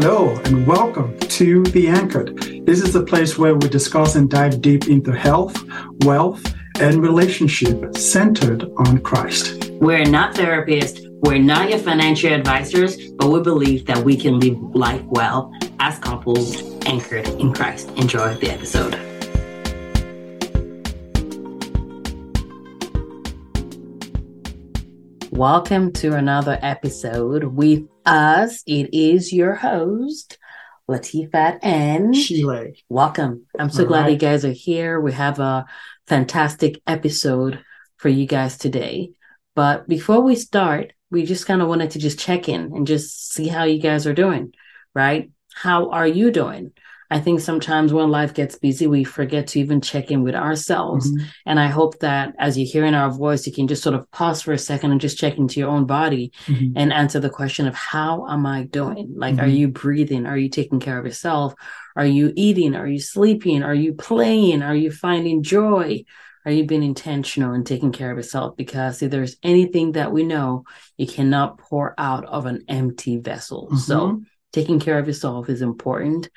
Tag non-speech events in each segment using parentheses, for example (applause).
hello, and welcome to The Anchored. This is a place where we discuss and dive deep into health, wealth, and relationship centered on Christ. We're not therapists, we're not your financial advisors, but we believe that we can live life well as couples anchored in Christ. Enjoy the episode. Welcome to another episode with us. It is your host, Latifat and Sheila. Welcome. I'm so All glad right. you guys are here. We have a fantastic episode for you guys today. But before we start, we just kind of wanted to just check in and just see how you guys are doing, right? How are you doing? I think sometimes when life gets busy, we forget to even check in with ourselves. Mhm. And I hope that as you're hearing our voice, you can just sort of pause for a second and just check into your own body Mhm. and answer the question of how am I doing? Like, are Mhm. you breathing? Are you taking care of yourself? Are you eating? Are you sleeping? Are you playing? Are you finding joy? Are you being intentional in taking care of yourself? Because if there's anything that we know, you cannot pour out of an empty vessel. So Mhm. taking care of yourself is important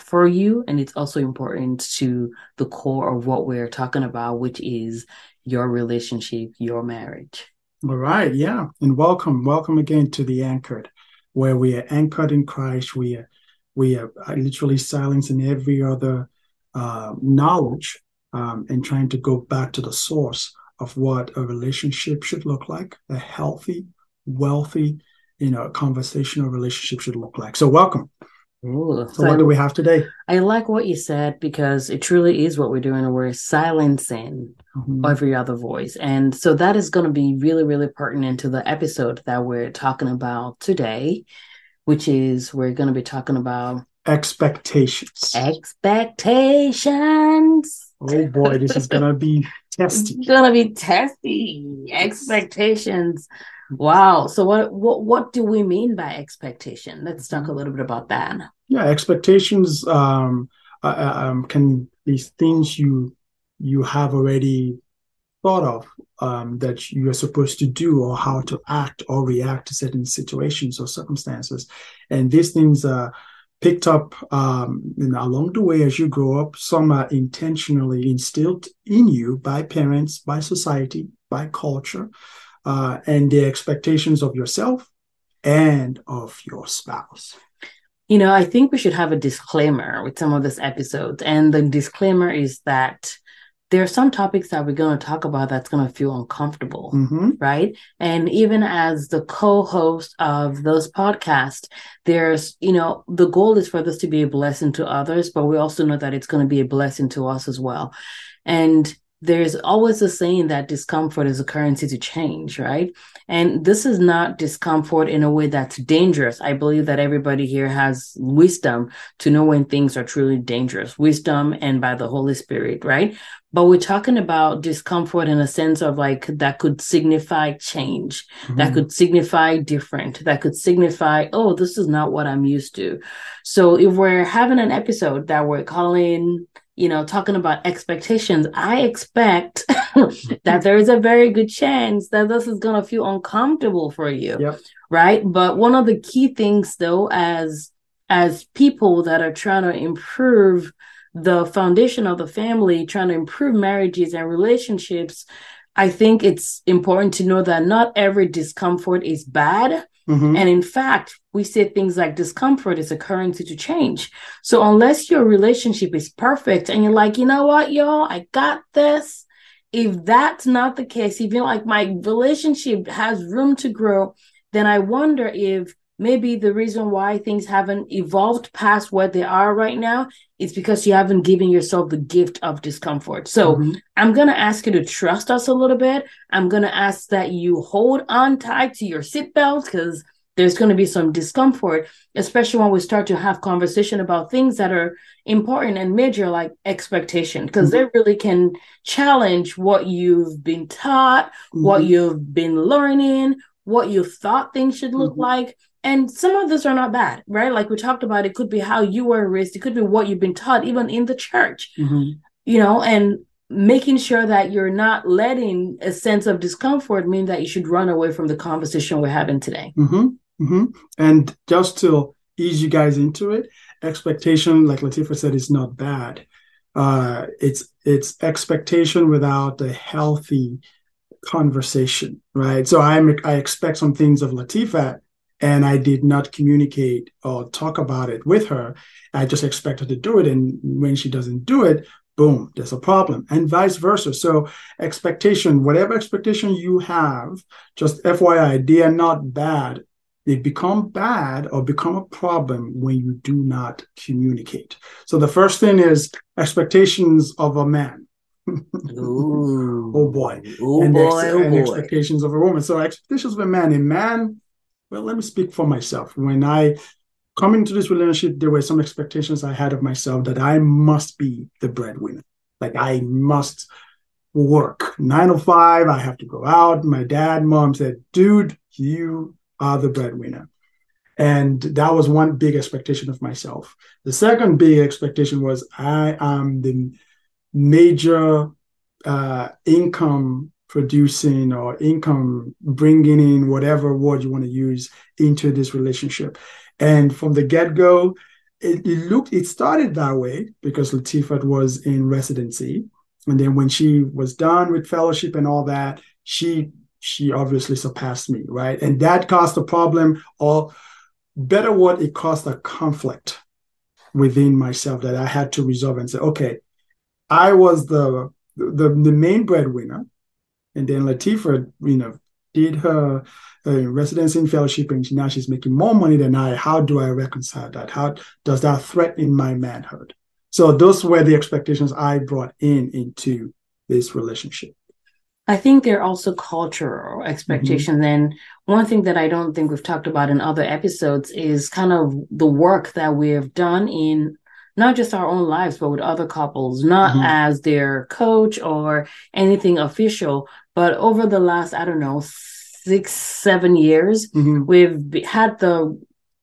for you and it's also important to the core of what we're talking about which is your relationship your marriage All right, yeah. And welcome, welcome again to The Anchored, where we are anchored in Christ. We are, we are literally silencing every other uh, knowledge um, and trying to go back to the source of what a relationship should look like, a healthy, wealthy, you know, conversational relationship should look like. So, welcome. Ooh, So, what do we have today? I like what you said because it truly is what we're doing. We're silencing Mhm. every other voice. And so that is going to be really, really pertinent to the episode that we're talking about today, which is we're going to be talking about Expectations. expectations. Oh boy, this is gonna be (laughs) testy. It's gonna be testy expectations. Wow. So what what what do we mean by expectation? Let's talk a little bit about that. Yeah, expectations um, uh, uh, um, can be things you you have already thought of um, that you are supposed to do or how to act or react to certain situations or circumstances, and these things are picked up um, you know, along the way as you grow up. Some are intentionally instilled in you by parents, by society, by culture, uh, and the expectations of yourself and of your spouse. You know, I think we should have a disclaimer with some of this episodes. And the disclaimer is that there are some topics that we're going to talk about that's going to feel uncomfortable. hmm right? And even as the co-host of those podcasts, there's, you know, the goal is for this to be a blessing to others, but we also know that it's going to be a blessing to us as well. And there's always a saying that discomfort is a currency to change, right? And this is not discomfort in a way that's dangerous. I believe that everybody here has wisdom to know when things are truly dangerous, wisdom and by the Holy Spirit, right? But we're talking about discomfort in a sense of like that could signify change, that mm-hmm. could signify different, that could signify, oh, this is not what I'm used to. So if we're having an episode that we're calling, you know, talking about expectations, I expect (laughs) that there is a very good chance that this is going to feel uncomfortable for you. Yep. Right. But one of the key things though, as as people that are trying to improve the foundation of the family, trying to improve marriages and relationships, I think it's important to know that not every discomfort is bad. Mhm. And in fact, we say things like discomfort is a currency to change. So unless your relationship is perfect and you're like, you know what, y'all, I got this. If that's not the case, if you're like, my relationship has room to grow, then I wonder if maybe the reason why things haven't evolved past what they are right now is because you haven't given yourself the gift of discomfort. So Mhm. I'm going to ask you to trust us a little bit. I'm going to ask that you hold on tight to your seatbelts because there's going to be some discomfort, especially when we start to have conversation about things that are important and major, like expectation, because they really can challenge what you've been taught, what Mhm. you've been learning, what you thought things should look Mhm. like. And some of this are not bad, right? Like we talked about, it could be how you were raised, it could be what you've been taught, even in the church Mhm. you know, and making sure that you're not letting a sense of discomfort mean that you should run away from the conversation we're having today. hmm hmm And just to ease you guys into it. Expectation, like latifa said, is not bad. Uh, it's it's expectation without a healthy conversation, right? So I'm I expect some things of Latifah, and I did not communicate or talk about it with her. I just expect her to do it, and when she doesn't do it, boom, there's a problem, and vice versa. So expectation, whatever expectation you have, just FYI, they are not bad they become bad or become a problem when you do not communicate. So the first thing is expectations of a man. (laughs) oh boy. Oh and, boy, ex- oh and boy. expectations of a woman. So expectations of a man. A man, well, let me speak for myself. When I come into this relationship, there were some expectations I had of myself that I must be the breadwinner. Like I must work nine to five. I have to go out. My dad, mom said, dude, you are the breadwinner. And that was one big expectation of myself. The second big expectation was I am the major uh, income producing or income bringing in whatever word you want to use into this relationship. And from the get go, it, it, looked, it started that way because Latifah was in residency. And then when she was done with fellowship and all that, she she obviously surpassed me, right? And that caused a problem, or better what it caused a conflict within myself that I had to resolve and say, okay, I was the the, the main breadwinner, and then Latifah, you know, did her uh, residency and fellowship, and now she's making more money than I. How do I reconcile that? How does that threaten my manhood? So those were the expectations I brought in into this relationship. I think they're also cultural expectations. Mm-hmm. And one thing that I don't think we've talked about in other episodes is kind of the work that we have done in not just our own lives, but with other couples, not mm-hmm. as their coach or anything official, but over the last, I don't know, six, seven years, mm-hmm. we've had the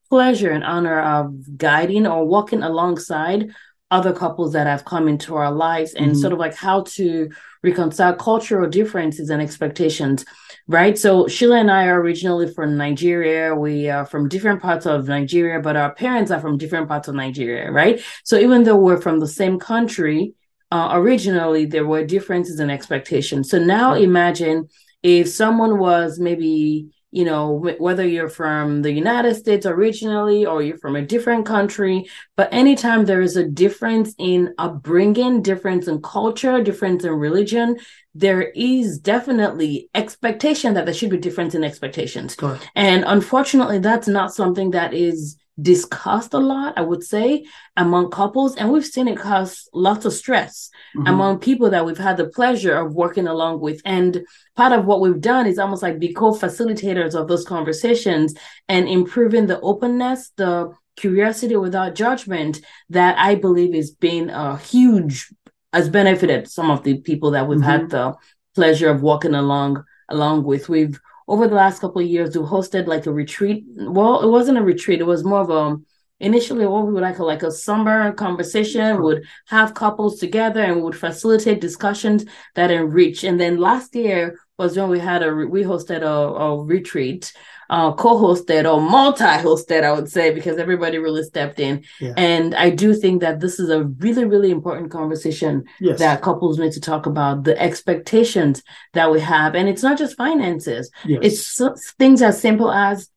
pleasure and honor of guiding or walking alongside other couples that have come into our lives and mm-hmm. sort of like how to reconcile cultural differences and expectations, right? So Sheila and I are originally from Nigeria. We are from different parts of Nigeria, but our parents are from different parts of Nigeria, right? So even though we're from the same country, uh, originally there were differences in expectations. So now imagine if someone was maybe you know, whether you're from the United States originally or you're from a different country, but anytime there is a difference in upbringing, difference in culture, difference in religion, there is definitely expectation that there should be difference in expectations. Correct. And unfortunately, that's not something that is discussed a lot, I would say, among couples. And we've seen it cause lots of stress mm-hmm. among people that we've had the pleasure of working along with. And part of what we've done is almost like be co facilitators of those conversations and improving the openness, the curiosity without judgment that I believe is being a huge, has benefited some of the people that we've mm-hmm. had the pleasure of walking along along with. We've over the last couple of years, we hosted like a retreat. Well, it wasn't a retreat; it was more of a initially what we would like a, like a summer conversation. We would have couples together and we would facilitate discussions that enrich. And then last year was when we had a we hosted a, a retreat uh, co-hosted or multi-hosted, I would say, because everybody really stepped in. Yeah. And I do think that this is a really, really important conversation yes. that couples need to talk about the expectations that we have. And it's not just finances. Yes. It's things as simple as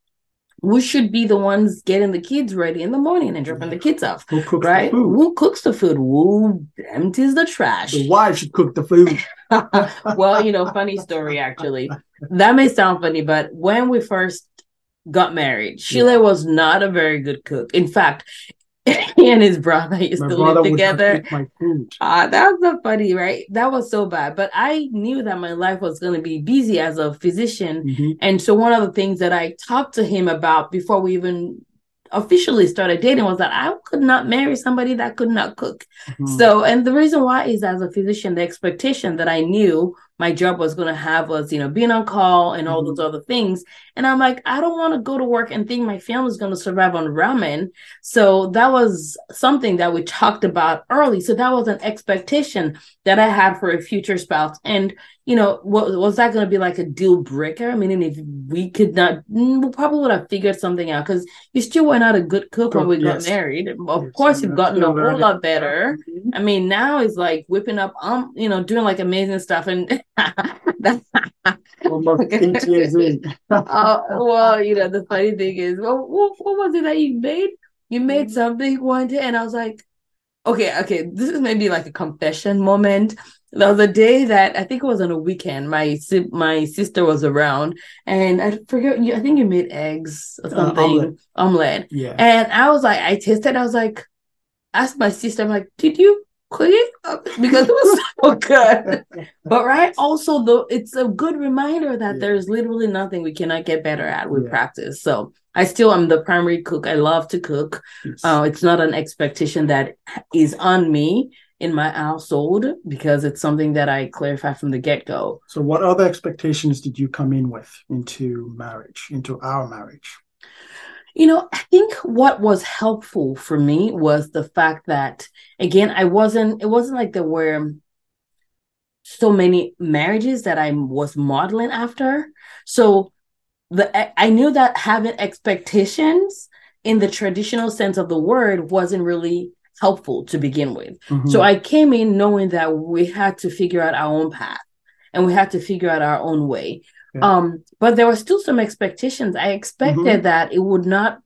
we should be the ones getting the kids ready in the morning and dropping the kids off. Who cooks right? the food? Who cooks the food? Who empties the trash? The wife should cook the food. (laughs) (laughs) well, you know, funny story actually. That may sound funny, but when we first got married, Sheila yeah. was not a very good cook. In fact, (laughs) and his brother used my to live together. Ah, uh, that was so funny, right? That was so bad. But I knew that my life was going to be busy as a physician. Mm-hmm. And so one of the things that I talked to him about before we even officially started dating was that I could not marry somebody that could not cook. Mm-hmm. So, and the reason why is as a physician, the expectation that I knew my job was going to have us, you know, being on call and all mm-hmm. those other things. And I'm like, I don't want to go to work and think my family's going to survive on ramen. So that was something that we talked about early. So that was an expectation that I had for a future spouse. And you know, what was that going to be like a deal breaker? I Meaning, if we could not, mm, we probably would have figured something out because you still were not a good cook when we yes. got married. Of yes, course, you've gotten a whole lot better. Mm-hmm. I mean, now it's like whipping up, um, you know, doing like amazing stuff, and (laughs) almost eight years in. uh, (laughs) well, you know, the funny thing is, well, what, what was it that you made? You made mm-hmm. something one day, and I was like, okay, okay, this is maybe like a confession moment. There was a day that I think it was on a weekend. My my sister was around, and I forget. I think you made eggs or uh, something, uh, omelet. omelet. Yeah. And I was like, I tasted. I was like, asked my sister. I'm like, did you it? (laughs) Because it was so (laughs) good. but right, also though, it's a good reminder that yeah. there's literally nothing we cannot get better at with yeah. practice. So I still am the primary cook. I love to cook. Yes. Uh, it's not an expectation that is on me in my household because it's something that I clarify from the get go. So, what other expectations did you come in with into marriage, into our marriage? You know, I think what was helpful for me was the fact that, again, I wasn't, it wasn't like there were so many marriages that I was modeling after. So, the I knew that having expectations in the traditional sense of the word wasn't really helpful to begin with. Mm-hmm. So I came in knowing that we had to figure out our own path and we had to figure out our own way. Yeah. Um, but there were still some expectations. I expected mm-hmm. that it would not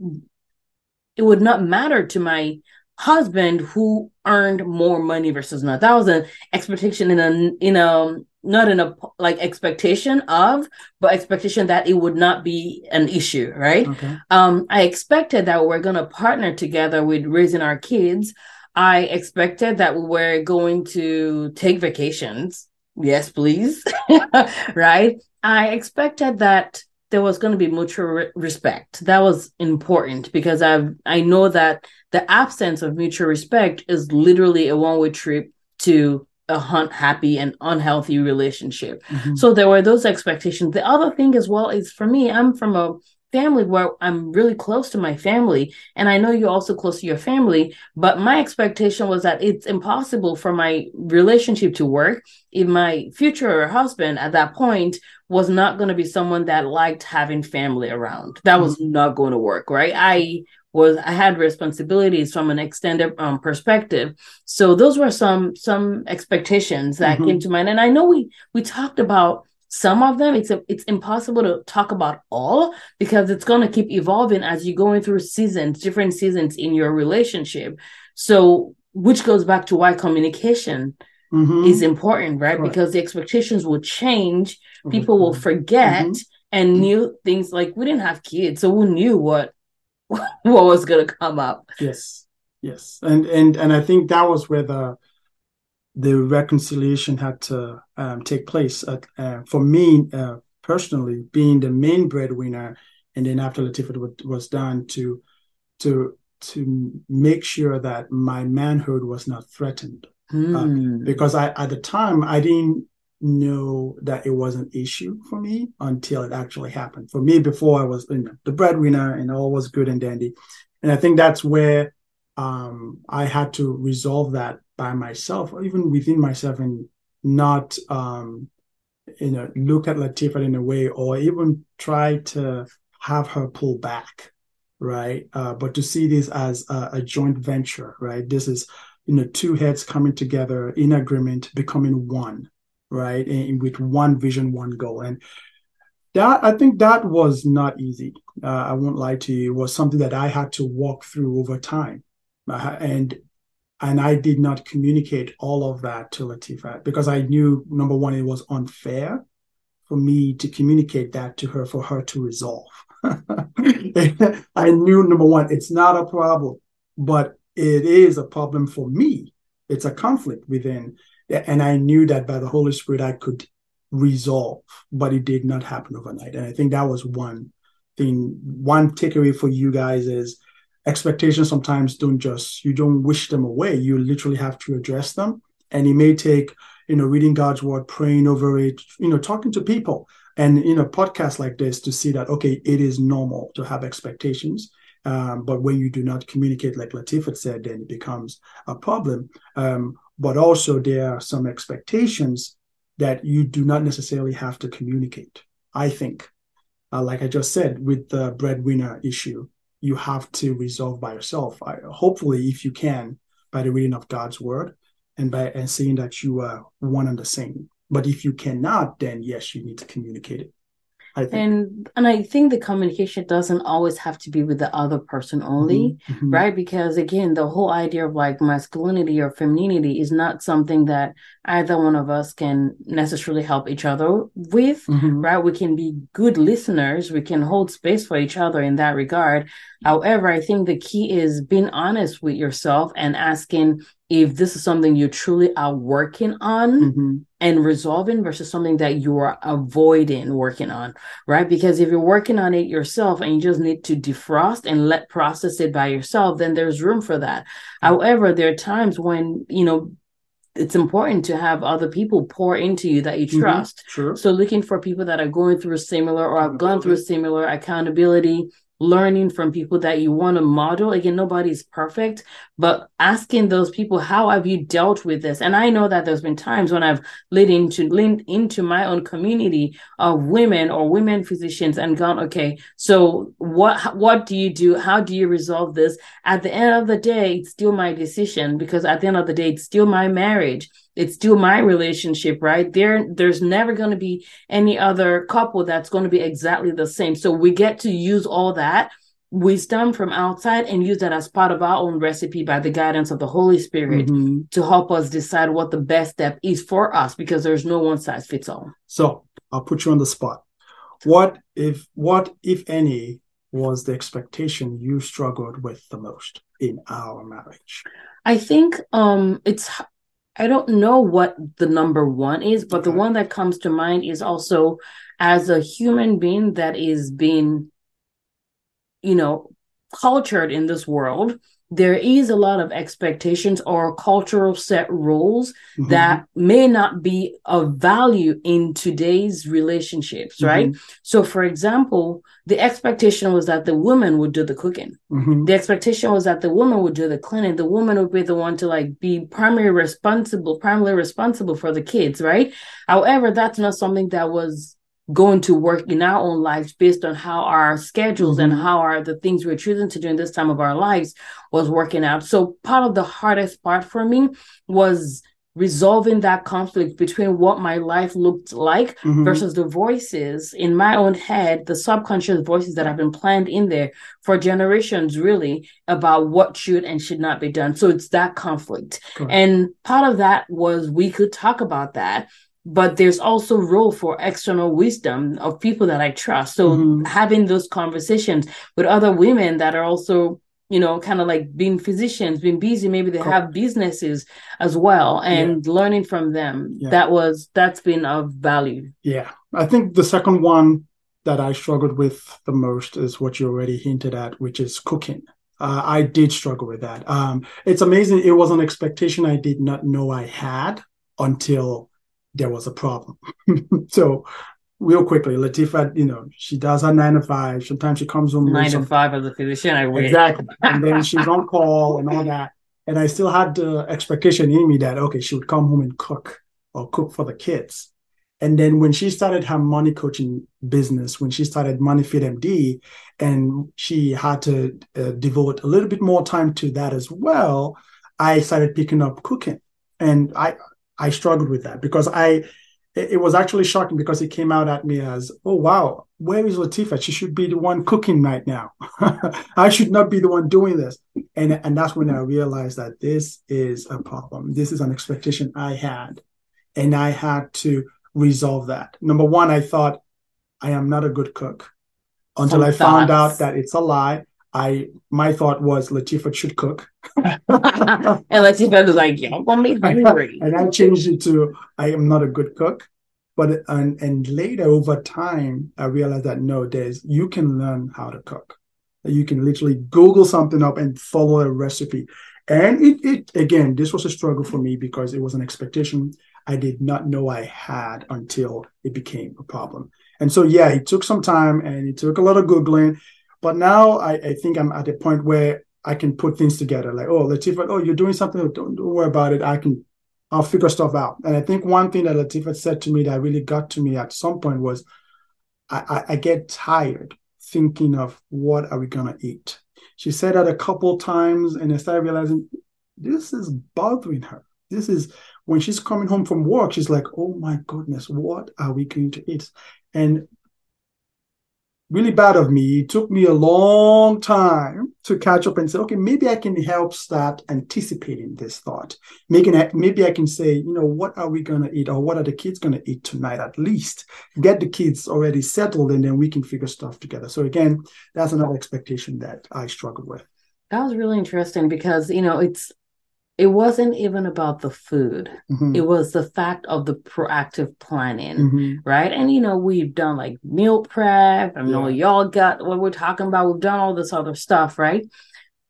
it would not matter to my husband who earned more money versus not. That was an expectation in a in a not in a like expectation of, but expectation that it would not be an issue, right? Okay. Um, I expected that we're gonna partner together with raising our kids. I expected that we were going to take vacations. Yes, please. (laughs) right. I expected that there was going to be mutual re- respect. That was important because I I know that the absence of mutual respect is literally a one way trip to a happy and unhealthy relationship. Mm-hmm. So there were those expectations. The other thing as well is for me, I'm from a family where I'm really close to my family. And I know you're also close to your family, but my expectation was that it's impossible for my relationship to work if my future husband at that point was not going to be someone that liked having family around. That was mm-hmm. not going to work, right? I was I had responsibilities from an extended um, perspective. So those were some some expectations that mm-hmm. came to mind. And I know we we talked about some of them. It's a, it's impossible to talk about all because it's going to keep evolving as you're going through seasons, different seasons in your relationship. So which goes back to why communication mm-hmm. is important, right? Because the expectations will change, people will forget. Mm-hmm. And mm-hmm. new things like we didn't have kids, so we knew what (laughs) what was going to come up. Yes, yes, and and and I think that was where the the reconciliation had to um, take place. uh, for me uh, personally, being the main breadwinner, and then after Latifah was done, to to to make sure that my manhood was not threatened. Mm. Uh, hmm. because I at the time I didn't know that it was an issue for me until it actually happened. For me, before I was you know, the breadwinner and all was good and dandy. And I think that's where um, I had to resolve that by myself, or even within myself, and not um, you know look at Latifah in a way, or even try to have her pull back, right? Uh, but to see this as a, a joint venture, right? This is you know two heads coming together in agreement, becoming one right? And with one vision, one goal. And that I think that was not easy. Uh, I won't lie to you. It was something that I had to walk through over time, uh, and and I did not communicate all of that to latifa because I knew number one, it was unfair for me to communicate that to her for her to resolve. (laughs) I knew number one, it's not a problem, but it is a problem for me. It's a conflict within and I knew that by the Holy Spirit I could resolve, but it did not happen overnight. And I think that was one thing. One takeaway for you guys is expectations sometimes don't just you don't wish them away. You literally have to address them, and it may take you know, reading God's word, praying over it, you know, talking to people and, you know, podcasts like this to see that, okay, it is normal to have expectations. Um, but when you do not communicate, like Latifah said, then it becomes a problem. Um, but also there are some expectations that you do not necessarily have to communicate. I think, uh, like I just said, with the breadwinner issue, you have to resolve by yourself. I, hopefully, if you can, by the reading of God's word and by and seeing that you are one and the same. But if you cannot, then yes, you need to communicate it. And and I think the communication doesn't always have to be with the other person only, mm-hmm, mm-hmm. right? Because again, the whole idea of like masculinity or femininity is not something that either one of us can necessarily help each other with, mm-hmm. right? We can be good listeners, we can hold space for each other in that regard. However, I think the key is being honest with yourself and asking if this is something you truly are working on mm-hmm. And resolving versus something that you are avoiding working on, right? Because if you're working on it yourself and you just need to defrost and let process it by yourself, then there's room for that. Mm-hmm. However, there are times when, you know, it's important to have other people pour into you that you mm-hmm. trust. Mm-hmm. Sure. So looking for people that are going through similar or have gone through similar accountability, learning from people that you want to model. Again, nobody's perfect, but asking those people, how have you dealt with this? And I know that there's been times when I've led into leaned into my own community of women or women physicians and gone, okay, so what what do you do? How do you resolve this? At the end of the day, it's still my decision because at the end of the day, it's still my marriage it's still my relationship right? There there's never going to be any other couple that's going to be exactly the same. So we get to use all that wisdom from outside and use that as part of our own recipe by the guidance of the holy spirit mm-hmm. to help us decide what the best step is for us because there's no one size fits all. So i'll put you on the spot. What if what if any was the expectation you struggled with the most in our marriage? I think um it's I don't know what the number one is, but okay. the one that comes to mind is also as a human being that is being, you know, cultured in this world, there is a lot of expectations or cultural set rules mm-hmm. that may not be of value in today's relationships, mm-hmm. right? So, for example, the expectation was that the woman would do the cooking. Mm-hmm. The expectation was that the woman would do the cleaning. The woman would be the one to like be primarily responsible, primarily responsible for the kids, right? However, that's not something that was going to work in our own lives based on how our schedules mm-hmm. and how our the things we're choosing to do in this time of our lives was working out. So part of the hardest part for me was resolving that conflict between what my life looked like mm-hmm. versus the voices in my own head, the subconscious voices that have been planned in there for generations, really, about what should and should not be done. So it's that conflict. Correct. And part of that was we could talk about that but there's also role for external wisdom of people that I trust. So mm-hmm. having those conversations with other women that are also, you know, kind of like being physicians, being busy, maybe they cool. have businesses as well, and yeah. learning from them. Yeah. That was that's been of value. Yeah, I think the second one that I struggled with the most is what you already hinted at, which is cooking. Uh, I did struggle with that. Um, it's amazing. It was an expectation I did not know I had until there was a problem. (laughs) so real quickly, Latifa, you know, she does her nine to five. Sometimes she comes home nine to five as a physician. I wait. Exactly. (laughs) and then she's on call and all that. And I still had the expectation in me that okay, she would come home and cook or cook for the kids. And then when she started her money coaching business, when she started Money Fit MD, and she had to uh, devote a little bit more time to that as well, I started picking up cooking. And I I struggled with that because I it, was actually shocking because it came out at me as, oh wow, where is Latifa? She should be the one cooking right now. (laughs) I should not be the one doing this. And and that's when I realized that this is a problem. This is an expectation I had. And I had to resolve that. Number one, I thought I am not a good cook until I found out that it's a lie. I my thought was Latifah should cook. (laughs) and Latifah was like, "Y'all gonna be hungry." (laughs) and I changed it to I am not a good cook. But and and later over time, I realized that no, there's you can learn how to cook. You can literally Google something up and follow a recipe. And it, it again, this was a struggle for me because it was an expectation I did not know I had until it became a problem. And so, yeah, it took some time and it took a lot of Googling. But now I, I think I'm at a point where I can put things together like, oh, Latifah, oh, you're doing something. Oh, don't, don't worry about it. I can, I'll figure stuff out. And I think one thing that Latifah said to me that really got to me at some point was, I, I, I get tired thinking of what are we to eat. She said that a couple times and I started realizing this is bothering her. This is when she's coming home from work, she's like, oh my goodness, what are we going to eat? And really bad of me. It took me a long time to catch up and say, okay, maybe I can help start anticipating this thought. Making it, maybe I can say, you know, what are we gonna eat, or what are the kids gonna eat tonight? At least get the kids already settled, and then we can figure stuff together. So again, that's another expectation that I struggled with. That was really interesting because you know it's it wasn't even about the food mm-hmm. it was the fact of the proactive planning mm-hmm. right and you know we've done like meal prep i know yeah. y'all got what we're talking about we've done all this other stuff right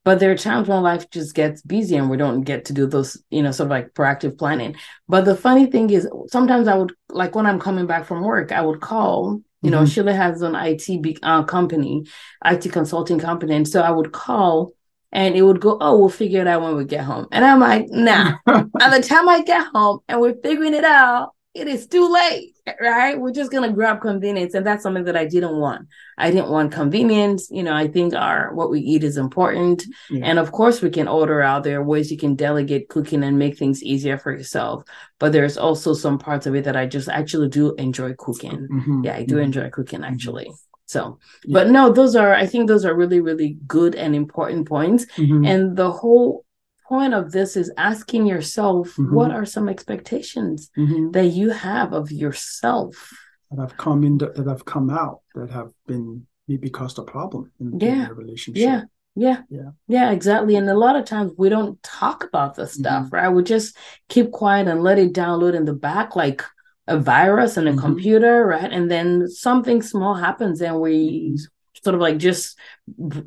but there are times when life just gets busy and we don't get to do those you know sort of like proactive planning but the funny thing is sometimes i would like when i'm coming back from work i would call you know mm-hmm. sheila has an it uh, company it consulting company and so i would call and it would go, oh, we'll figure it out when we get home. And I'm like, nah. (laughs) By the time I get home and we're figuring it out, it is too late, right? We're just gonna grab convenience, and that's something that I didn't want. I didn't want convenience. You know, I think our what we eat is important, and of course, we can order out. There are ways you can delegate cooking and make things easier for yourself. But there's also some parts of it that I just actually do enjoy cooking. Mm-hmm. Yeah, I do mm-hmm. enjoy cooking mm-hmm. actually. So, but no, those are, I think those are really, really good and important points. Mm-hmm. And the whole point of this is asking yourself, mm-hmm. what are some expectations mm-hmm. that you have of yourself? That have come in, that have come out, that have been maybe caused a problem in, yeah. in relationship. Yeah. Yeah. Yeah. Yeah, exactly. And a lot of times we don't talk about the stuff, mm-hmm. right? We just keep quiet and let it download in the back like a virus and a mm-hmm. computer, right? And then something small happens and we mm-hmm. Sort of like just (laughs) you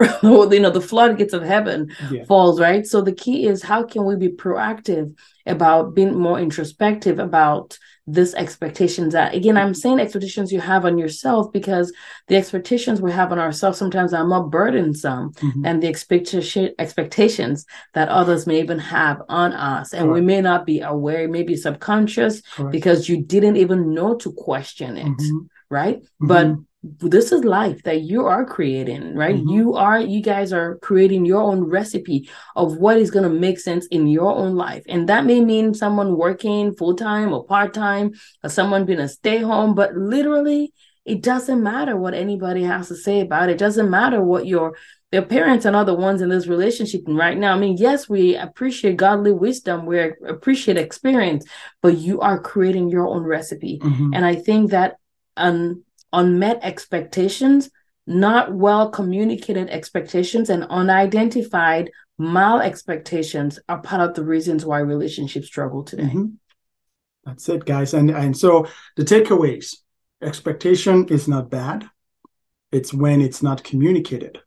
know the flood floodgates of heaven yeah. falls right so the key is how can we be proactive about being more introspective about this expectations that again i'm saying expectations you have on yourself because the expectations we have on ourselves sometimes are more burdensome mm-hmm. than the expectation expectations that others may even have on us and we may not be aware maybe subconscious Correct. because you didn't even know to question it mm-hmm. right mm-hmm. but this is life that you are creating right mm-hmm. you are you guys are creating your own recipe of what is going to make sense in your own life and that may mean someone working full-time or part-time or someone being a stay-home but literally it doesn't matter what anybody has to say about it. it doesn't matter what your their parents and other ones in this relationship right now. I mean, yes, we appreciate godly wisdom, we appreciate experience, but you are creating your own recipe. Mm-hmm. And I think that um unmet expectations, not well communicated expectations, and unidentified mal expectations are part of the reasons why relationships struggle today. Mm-hmm. That's it, guys. And and so the takeaways: expectation is not bad. It's when it's not communicated.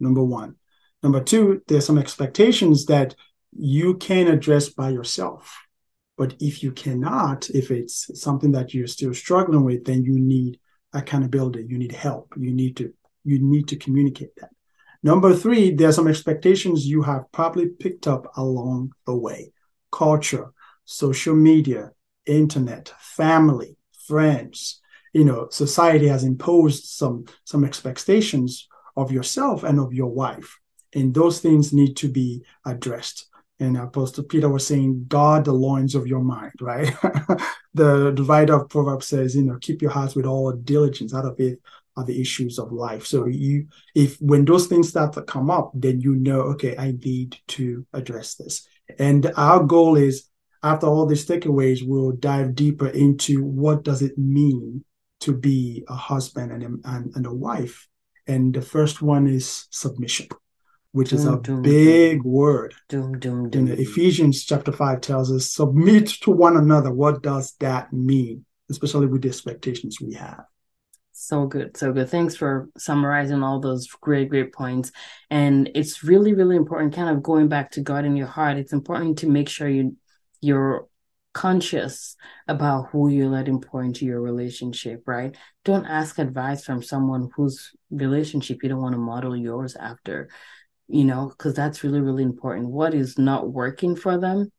Number one. Number two, there's some expectations that you can address by yourself. But if you cannot, if it's something that you're still struggling with, then you need accountability. You need help. You need to you need to communicate that. Number three, there are some expectations you have probably picked up along the way. Culture, social media, internet, family, friends. You know, society has imposed some some expectations of yourself and of your wife. And those things need to be addressed. And Apostle Peter was saying, guard the loins of your mind, right? (laughs) the, the writer of Proverbs says, you know, keep your hearts with all diligence. Out of it are the issues of life. So you, if when those things start to come up, then you know, okay, I need to address this. And our goal is, after all these takeaways, we'll dive deeper into what does it mean to be a husband and and, and a wife. And the first one is submission which is a big word. Doom, doom, doom. Ephesians chapter 5 tells us, submit to one another. What does that mean? Especially with the expectations we have. So good, so good. Thanks for summarizing all those great, great points. And it's really, really important, kind of going back to God in your heart. It's important to make sure you you're conscious about who you're letting pour into your relationship, right? Don't ask advice from someone whose relationship you don't want to model yours after, you know, because that's really, really important. What is not working for them?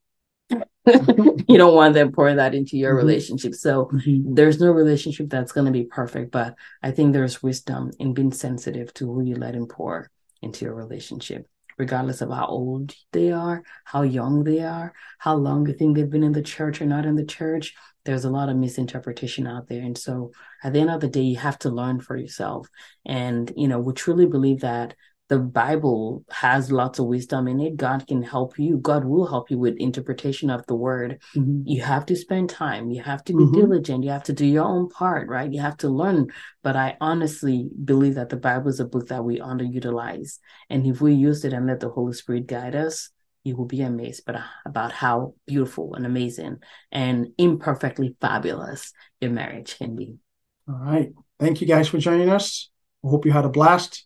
(laughs) you don't want them pouring that into your mm-hmm. relationship. So mm-hmm. there's no relationship that's going to be perfect, but I think there's wisdom in being sensitive to who you let him pour into your relationship regardless of how old they are, how young they are, how long you think they've been in the church or not in the church. There's a lot of misinterpretation out there. And so at the end of the day, you have to learn for yourself. And, you know, we truly believe that the Bible has lots of wisdom in it. God can help you. God will help you with interpretation of the word. Mm-hmm. You have to spend time. You have to be mm-hmm. diligent. You have to do your own part, right? You have to learn. But I honestly believe that the Bible is a book that we underutilize. And if we use it and let the Holy Spirit guide us, you will be amazed but, about how beautiful and amazing and imperfectly fabulous your marriage can be. All right. Thank you guys for joining us. I hope you had a blast.